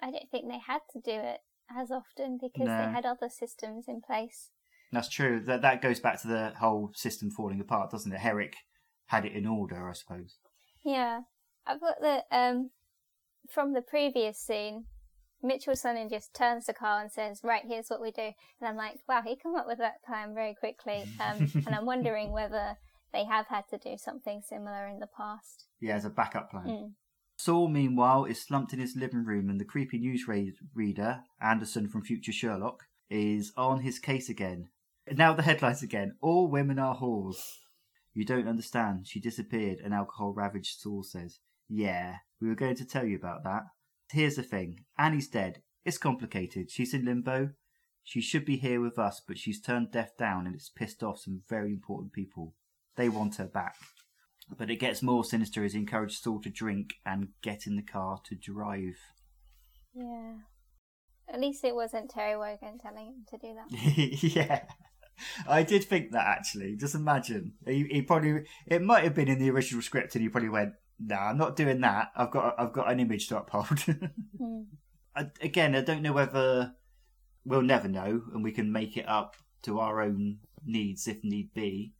I don't think they had to do it as often because No. they had other systems in place. That's true. That that goes back to the whole system falling apart, doesn't it? Herrick had it in order, I suppose. Yeah, I've got the um from the previous scene. Mitchell Sonnin just turns to Carl and says, "Right, here's what we do." And I'm like, "Wow, he come up with that plan very quickly." <laughs> Um, and I'm wondering whether they have had to do something similar in the past. Yeah, as a backup plan. Mm. Saul, meanwhile, is slumped in his living room, and the creepy news reader, Anderson from Future Sherlock, is on his case again. Now the headlines again. All women are whores. You don't understand. She disappeared, an alcohol ravaged Saul says. Yeah, we were going to tell you about that. Here's the thing Annie's dead. It's complicated. She's in limbo. She should be here with us, but she's turned death down and it's pissed off some very important people. They want her back. But it gets more sinister as he encourages Saul to drink and get in the car to drive. Yeah. At least it wasn't Terry Wogan telling him to do that. <laughs> yeah. <laughs> I did think that actually. Just imagine. He, he probably it might have been in the original script and he probably went, "No, nah, I'm not doing that. I've got I've got an image to uphold." <laughs> Mm. I, again, I don't know whether we'll never know and we can make it up to our own needs if need be.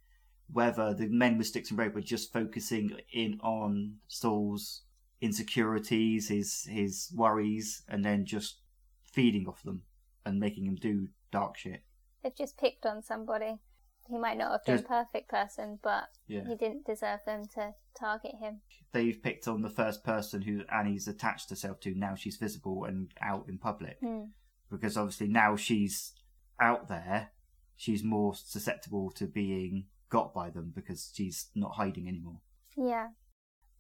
Whether the men with sticks and rope were just focusing in on Saul's insecurities, his his worries, and then just feeding off them and making him do dark shit. They've just picked on somebody. He might not have been a perfect person, but Yeah. he didn't deserve them to target him. They've picked on the first person who Annie's attached herself to. Now she's visible and out in public. Hmm. because obviously now she's out there, she's more susceptible to being got by them because she's not hiding anymore. Yeah.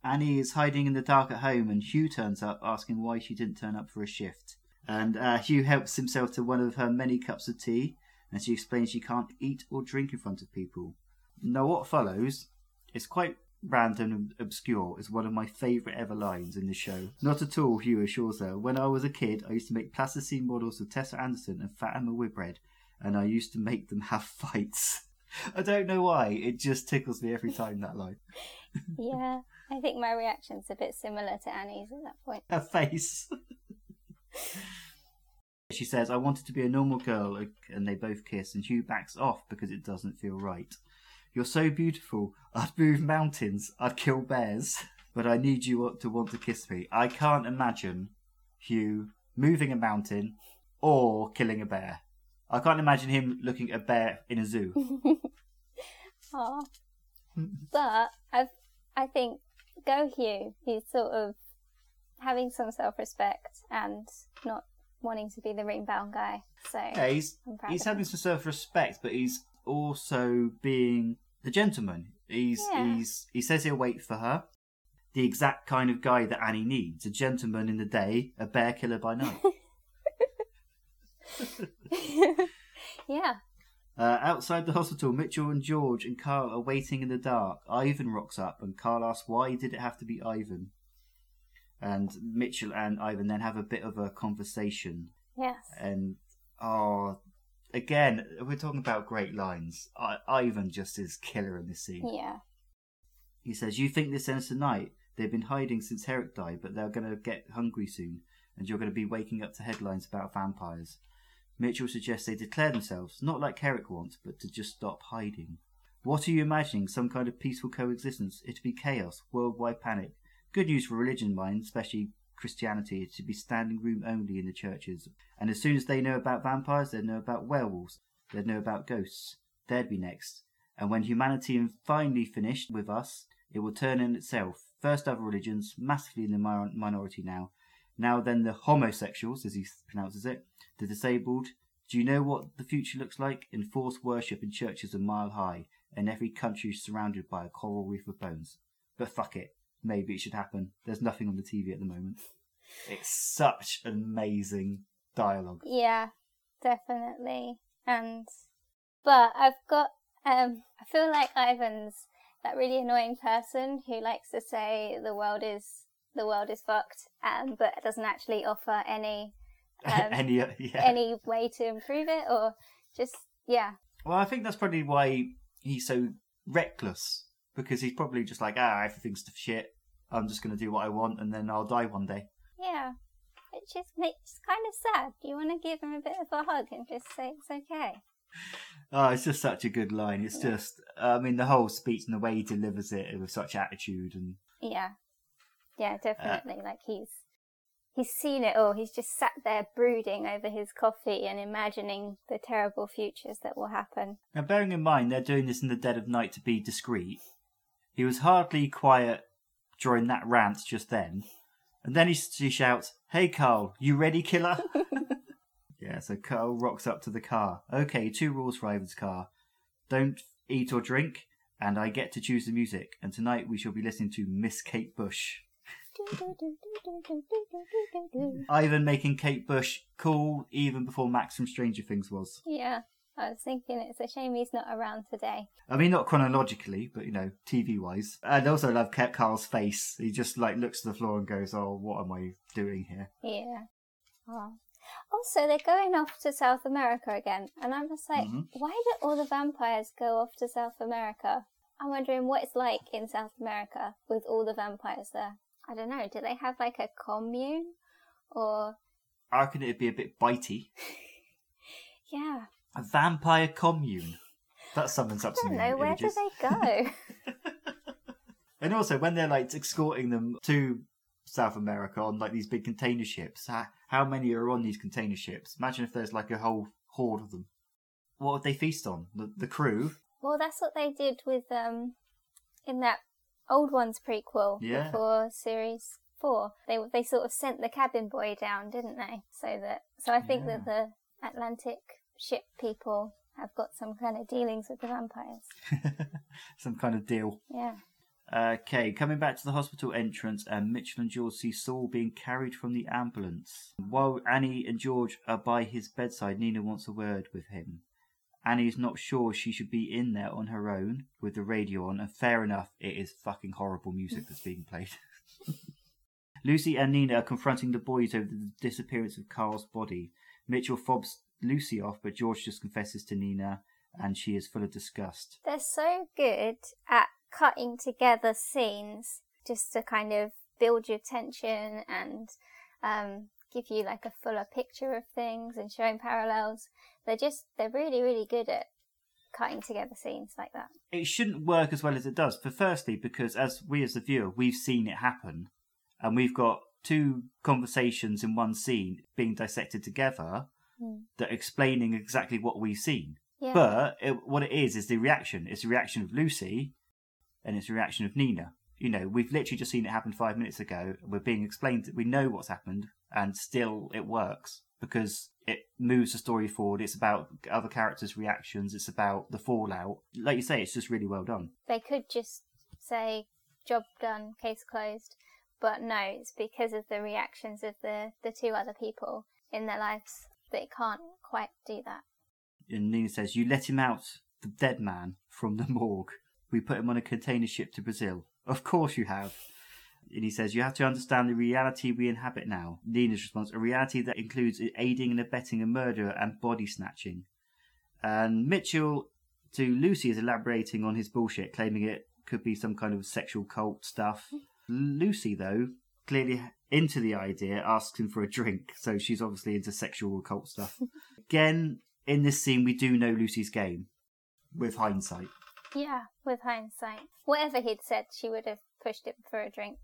Annie is hiding in the dark at home, and Hugh turns up asking why she didn't turn up for a shift. And uh, Hugh helps himself to one of her many cups of tea, and she explains she can't eat or drink in front of people. Now, what follows is quite random and obscure. It's one of my favourite ever lines in the show. Not at all, Hugh assures her. When I was a kid, I used to make plasticine models of Tessa Sanderson and Fatima Whitbread, and I used to make them have <laughs> fights. I don't know why, it just tickles me every time that line. <laughs> Yeah. I think my reaction's a bit similar to Annie's at that point. her face. <laughs> she says, I wanted to be a normal girl, and they both kiss, and Hugh backs off because it doesn't feel right. You're so beautiful. I'd move mountains. I'd kill bears. But I need you to want to kiss me. I can't imagine Hugh moving a mountain or killing a bear. I can't imagine him looking at a bear in a zoo. <laughs> <laughs> But I, I think go Hugh. He's sort of having some self-respect and not wanting to be the ring-bound guy. So Yeah, he's he's having some self-respect, but he's also being the gentleman. He's Yeah. he's he says he'll wait for her. The exact kind of guy that Annie needs: a gentleman in the day, a bear killer by night. <laughs> <laughs> yeah. uh, outside the hospital, Mitchell and George and Carl are waiting in the dark. Ivan rocks up, and Carl asks why did it have to be Ivan. And Mitchell and Ivan then have a bit of a conversation. Yes. and oh again we're talking about great lines. I- ivan just is killer in this scene. Yeah. he says you think this ends tonight? They've been hiding since herrick died but they're going to get hungry soon and you're going to be waking up to headlines about vampires. Mitchell suggests they declare themselves not like herrick wants but to just stop hiding. What are you imagining? Some kind of peaceful coexistence? It'd be chaos worldwide panic good news for religion mind especially Christianity to be standing room only in the churches. And as soon as they know about vampires, they'd know about werewolves, they'd know about ghosts. They'd be next. And when humanity finally finished with us, it will turn in itself. First other religions, massively in the mi- minority now. Now then the homosexuals, as he pronounces it, the disabled. Do you know what the future looks like? Enforced worship in churches a mile high, and every country surrounded by a coral reef of bones. But fuck it maybe it should happen. There's nothing on the TV at the moment. It's such amazing dialogue. Yeah, definitely. And but I've got um I feel like Ivan's that really annoying person who likes to say the world is the world is fucked um but doesn't actually offer any <laughs> um, Any, uh, yeah. any way to improve it or just yeah. Well, I think that's probably why he's so reckless because he's probably just like, ah, everything's to shit. I'm just going to do what I want, and then I'll die one day. Yeah. It just makes kind of sad. You want to give him a bit of a hug and just say it's okay. Oh, it's just such a good line. It's just, I mean, the whole speech and the way he delivers it with such attitude, and Yeah. Yeah, Uh, definitely. like he's he's seen it all. He's just sat there brooding over his coffee and imagining the terrible futures that will happen. Now, bearing in mind they're doing this in the dead of night to be discreet, he was hardly quiet during that rant just then. And then he, he shouts, Hey Carl, you ready, killer? <laughs> yeah, so Carl rocks up to the car. Okay, two rules for Ivan's car don't eat or drink, and I get to choose the music. And tonight we shall be listening to Miss Kate Bush. <laughs> Ivan making Kate Bush cool even before Max from Stranger Things was. yeah, I was thinking it's a shame he's not around today. I mean, not chronologically, but you know, TV wise. And also, love Carl's face. He just like looks to the floor and goes, "Oh, what am I doing here?" Yeah. Oh. Also, they're going off to South America again, and I'm just like, Mhm. why do all the vampires go off to South America? I'm wondering what it's like in South America with all the vampires there. I don't know. Do they have like a commune, or I reckon it'd be a bit bitey. <laughs> yeah, A vampire commune. that summons up I some don't know, where do images. they go? <laughs> And also, when they're like escorting them to South America on like these big container ships, how, how many are on these container ships? Imagine if there's like a whole horde of them. What would they feast on? The, the crew? well, that's what they did with um in that old ones prequel Yeah. before series four. They they sort of sent the cabin boy down, didn't they? So that so I think that the Atlantic ship people have got some kind of dealings with the vampires. <laughs> Some kind of deal. Yeah. Okay, coming back to the hospital entrance, and Mitchell and George see Saul being carried from the ambulance. While Annie and George are by his bedside, Nina wants a word with him. Annie's not sure she should be in there on her own with the radio on, and fair enough, it is fucking horrible music that's being played. <laughs> Lucy and Nina are confronting the boys over the disappearance of Carl's body. Mitchell fobs Lucy off, but George just confesses to Nina, and she is full of disgust. They're so good at cutting together scenes just to kind of build your tension and um, give you like a fuller picture of things and showing parallels. They're just, they're really, really good at cutting together scenes like that. it shouldn't work as well as it does. For firstly, because as we as the viewer, we've seen it happen, and we've got two conversations in one scene being dissected together Mm. that explaining exactly what we've seen. Yeah. But it, what it is is the reaction. It's the reaction of Lucy, and it's the reaction of Nina. You know, we've literally just seen it happen five minutes ago. We're being explained. We know what's happened, and still it works because it moves the story forward. It's about other characters' reactions. It's about the fallout. Like you say, it's just really well done. they could just say, job done, case closed. But no, it's because of the reactions of the, the two other people in their lives that it can't quite do that. And Nina says, "You let him out, the dead man, from the morgue. We put him on a container ship to Brazil. Of course you have." And he says, "You have to understand the reality we inhabit now." Nina's response: "A reality that includes aiding and abetting a murderer and body snatching." And Mitchell to Lucy is elaborating on his bullshit, claiming it could be some kind of sexual cult stuff. Mm-hmm. Lucy, though, clearly into the idea, asks him for a drink, so she's obviously into sexual occult stuff. <laughs> Again, in this scene, we do know Lucy's game with hindsight. Yeah, with hindsight. Whatever he'd said, she would have pushed him for a drink.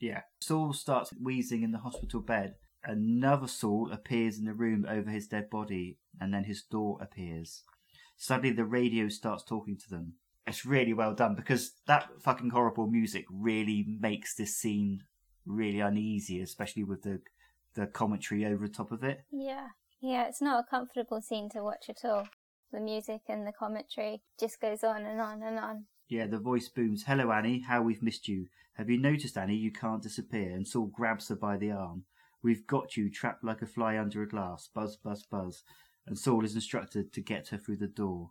Yeah. Saul starts wheezing in the hospital bed. Another Saul appears in the room over his dead body, and then his door appears. Suddenly, the radio starts talking to them. It's really well done because that fucking horrible music really makes this scene really uneasy, especially with the the commentary over the top of it. Yeah. Yeah, it's not a comfortable scene to watch at all. The music and the commentary just goes on and on and on. Yeah, the voice booms, Hello, Annie, how we've missed you. Have you noticed, Annie, you can't disappear? And Saul grabs her by the arm. We've got you trapped like a fly under a glass. Buzz, buzz, buzz. And Saul is instructed to get her through the door.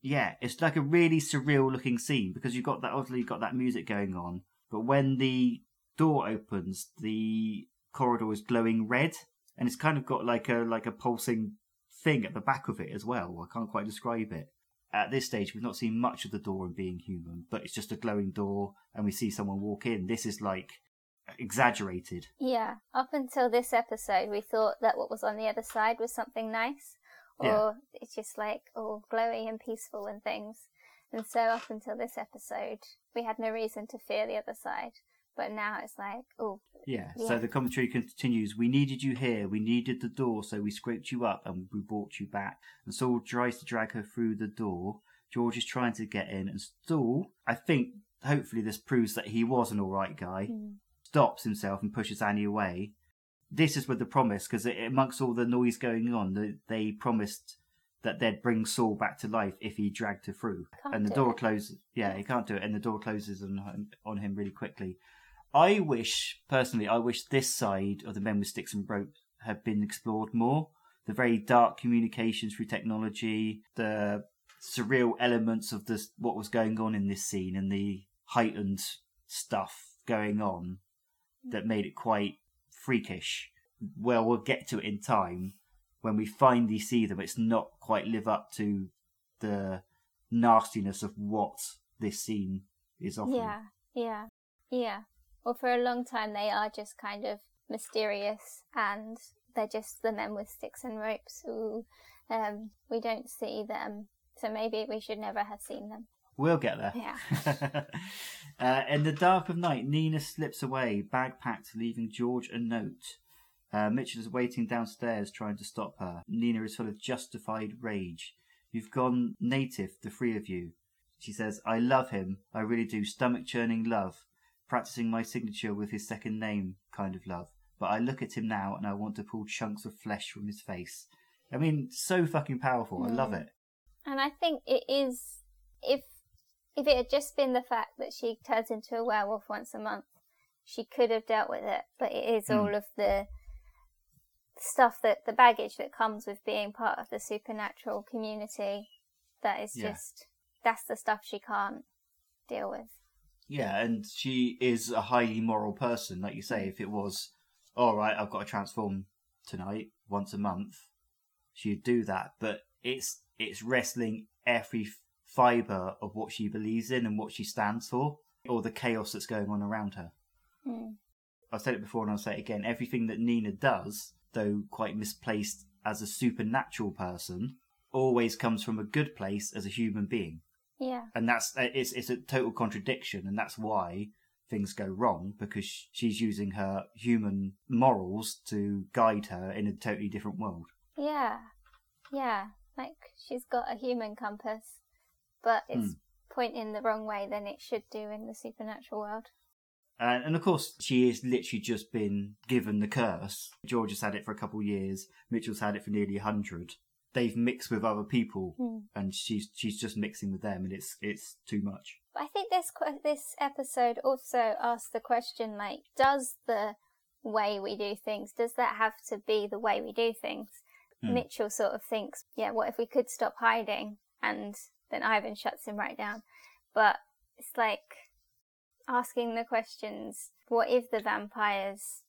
Yeah, it's like a really surreal looking scene because you've got that, obviously, you've got that music going on. But when the door opens, the corridor is glowing red. And it's kind of got like a like a pulsing thing at the back of it as well. I can't quite describe it at this stage, we've not seen much of the door in being human, but it's just a glowing door, and we see someone walk in. This is like exaggerated. Yeah, up until this episode, we thought that what was on the other side was something nice, or Yeah. it's just like all glowy and peaceful and things. And so, up until this episode, we had no reason to fear the other side. But now it's like, oh, Yeah. Yeah. So the commentary continues. We needed you here. We needed the door, so we scraped you up and we brought you back. And Saul tries to drag her through the door. George is trying to get in, and Saul, I think, hopefully, this proves that he was an all right guy. hmm. stops himself and pushes Annie away. This is with the promise because amongst all the noise going on, they, they promised that they'd bring Saul back to life if he dragged her through. Can't and the do door it. closes. Yeah, he can't do it, and the door closes on on him really quickly. I wish, personally, I wish this side of the men with sticks and rope had been explored more. The very dark communications through technology, the surreal elements of this, what was going on in this scene, and the heightened stuff going on that made it quite freakish. Well, we'll get to it in time. When we finally see them, it's not quite live up to the nastiness of what this scene is offering. yeah, yeah, yeah. Well, for a long time, they are just kind of mysterious and they're just the men with sticks and ropes who um, we don't see them So maybe we should never have seen them. We'll get there. Yeah. <laughs> uh, in the dark of night, Nina slips away, bag packed, leaving George a note. Uh, Mitchell is waiting downstairs, trying to stop her. Nina is full of justified rage. You've gone native, the three of you. She says, I love him. I really do. Stomach churning love. Practicing my signature with his second name kind of love. But I look at him now and I want to pull chunks of flesh from his face. I mean, so fucking powerful. I love Mm. it. And I think it is if if it had just been the fact that she turns into a werewolf once a month, she could have dealt with it. But it is Hmm. all of the stuff that the baggage that comes with being part of the supernatural community that is Yeah. just that's the stuff she can't deal with. Yeah, and she is a highly moral person, like you say. If it was, all right, I've got to transform tonight once a month, she'd do that. But it's it's wrestling every fiber of what she believes in and what she stands for, or the chaos that's going on around her. Mm. I've said it before and I'll say it again. Everything that Nina does, though quite misplaced as a supernatural person, always comes from a good place as a human being Yeah. and that's uh, it's it's a total contradiction, and that's why things go wrong because she's using her human morals to guide her in a totally different world. Yeah. Yeah. Like she's got a human compass, but it's pointing the wrong way than it should do in the supernatural world. And, and of course, she has literally just been given the curse. George has had it for a couple of years. Mitchell's had it for nearly a hundred. They've mixed with other people, Hmm. and she's she's just mixing with them, and it's it's too much. But I think this this episode also asks the question like, does the way we do things does that have to be the way we do things? Hmm. Mitchell sort of thinks, yeah, what if we could stop hiding? And then Ivan shuts him right down. But it's like asking the questions: what if the vampires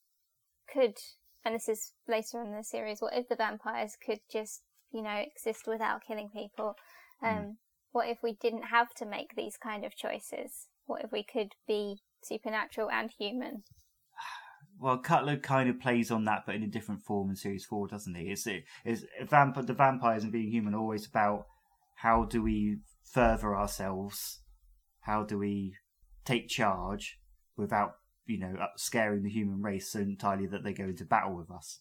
could? And this is later in the series. What if the vampires could just, you know, exist without killing people? Um, what if we didn't have to make these kind of choices? What if we could be supernatural and human? <sighs> Well, Cutler kind of plays on that, but in a different form in series four, doesn't he? It's it is vamp- the vampires and being human are always about how do we further ourselves, how do we take charge without you know scaring the human race so entirely that they go into battle with us.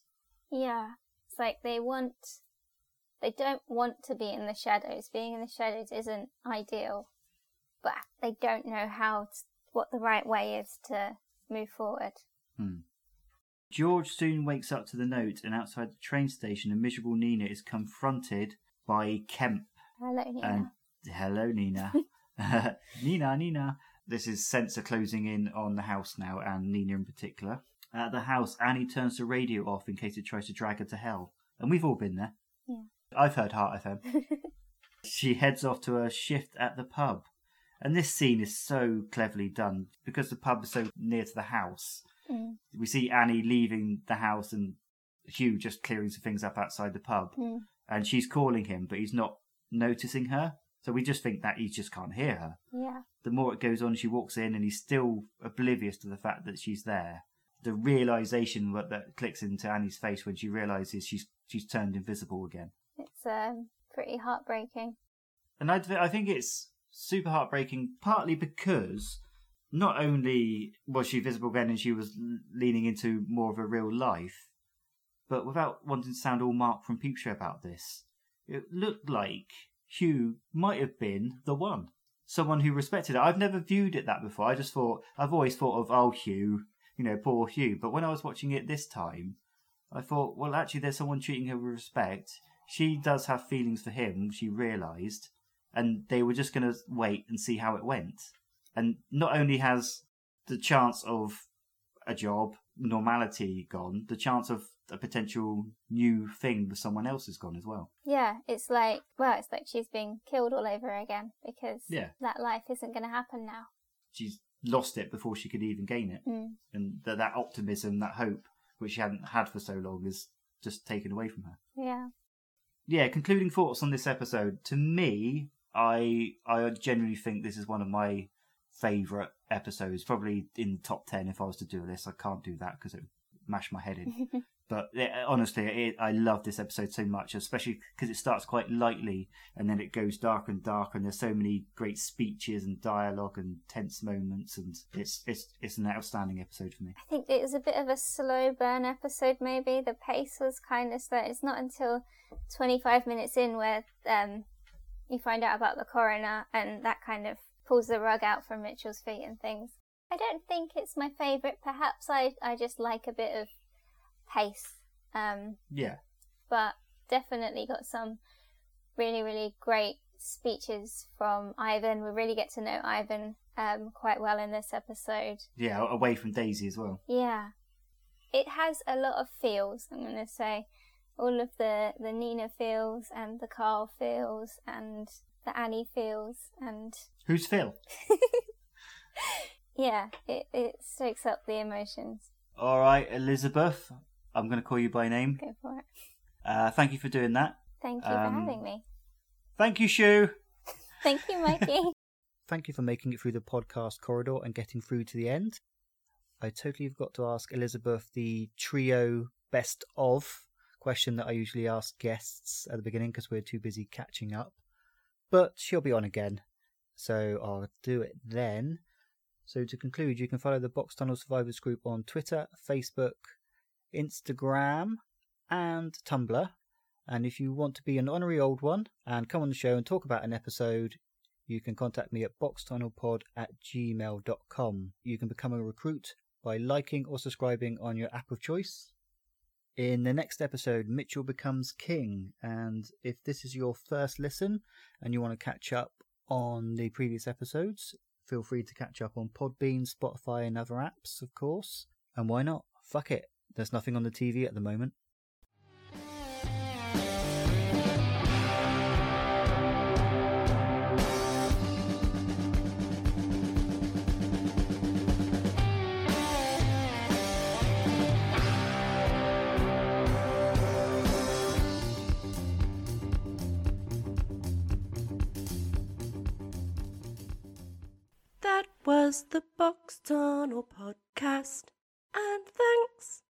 Yeah, it's like they want, they don't want to be in the shadows. Being in the shadows isn't ideal, but they don't know how, t what the right way is to move forward. Hmm. George soon wakes up to the note, and outside the train station, a miserable Nina is confronted by Kemp. Hello, Nina. And hello, Nina. <laughs> <laughs> Nina, Nina. This is CenSSA closing in on the house now, and Nina in particular. At the house, Annie turns the radio off in case it tries to drag her to hell. And we've all been there. Yeah. I've heard Heart FM. <laughs> she heads off to her shift at the pub. And this scene is so cleverly done because the pub is so near to the house. Mm, We see Annie leaving the house and Hugh just clearing some things up outside the pub mm. and she's calling him, but he's not noticing her. So we just think that he just can't hear her. Yeah, The more it goes on, she walks in and he's still oblivious to the fact that she's there. The realization that, that clicks into Annie's face when she realizes she's she's turned invisible again. Um, pretty heartbreaking. And I, th- I think it's super heartbreaking, partly because not only was she visible again and she was leaning into more of a real life, but without wanting to sound all Mark from Peep Show about this, it looked like Hugh might have been the one. Someone who respected her. I've never viewed it that before. I just thought, I've always thought of, oh, Hugh, you know, poor Hugh. But when I was watching it this time, I thought, well, actually, there's someone treating her with respect. She does have feelings for him, she realised, and they were just going to wait and see how it went. And not only has the chance of a job, normality gone, the chance of a potential new thing with someone else is gone as well. Yeah, it's like, well, it's like she's being killed all over again because Yeah. that life isn't going to happen now. She's lost it before she could even gain it. Mm. And that, that optimism, that hope, which she hadn't had for so long, is just taken away from her. Yeah. Yeah, concluding thoughts on this episode. To me, I I genuinely think this is one of my favourite episodes. Probably in the top ten if I was to do this. I can't do that because it would mash my head in. <laughs> But it, honestly, it, I love this episode so much, especially because it starts quite lightly and then it goes darker and darker, and there's so many great speeches and dialogue and tense moments, and it's it's it's an outstanding episode for me. I think it was a bit of a slow burn episode, maybe. The pace was kind of slow. It's not until 25 minutes in where um, you find out about the coroner, and that kind of pulls the rug out from Mitchell's feet and things. I don't think it's my favourite. Perhaps I, I just like a bit of pace. Um, Yeah, but definitely got some really, really great speeches from Ivan. We really get to know Ivan um, quite well in this episode. yeah, away from Daisy as well. Yeah. It has a lot of feels, I'm going to say. All of the, the Nina feels and the Carl feels and the Annie feels and Who's Phil? <laughs> yeah, it, it stokes up the emotions. All right, Elizabeth. I'm going to call you by name. Go for it. Uh, thank you for doing that. Thank you Um, for having me. Thank you, Shoe. <laughs> Thank you, Mikey. <laughs> Thank you for making it through the podcast corridor and getting through to the end. I totally forgot to ask Elizabeth the trio best of question that I usually ask guests at the beginning because we're too busy catching up. But she'll be on again, so I'll do it then. So to conclude, you can follow the Box Tunnel Survivors group on Twitter, Facebook, Instagram, and Tumblr. And if you want to be an honorary old one and come on the show and talk about an episode, you can contact me at boxtunnelpod at gmail.com. You can become a recruit by liking or subscribing on your app of choice. In the next episode, Mitchell becomes king. And if this is your first listen and you want to catch up on the previous episodes, feel free to catch up on Podbean, Spotify, and other apps, of course. And why not? Fuck it. There's nothing on the TV at the moment. That was the Box Tunnel Podcast. And thanks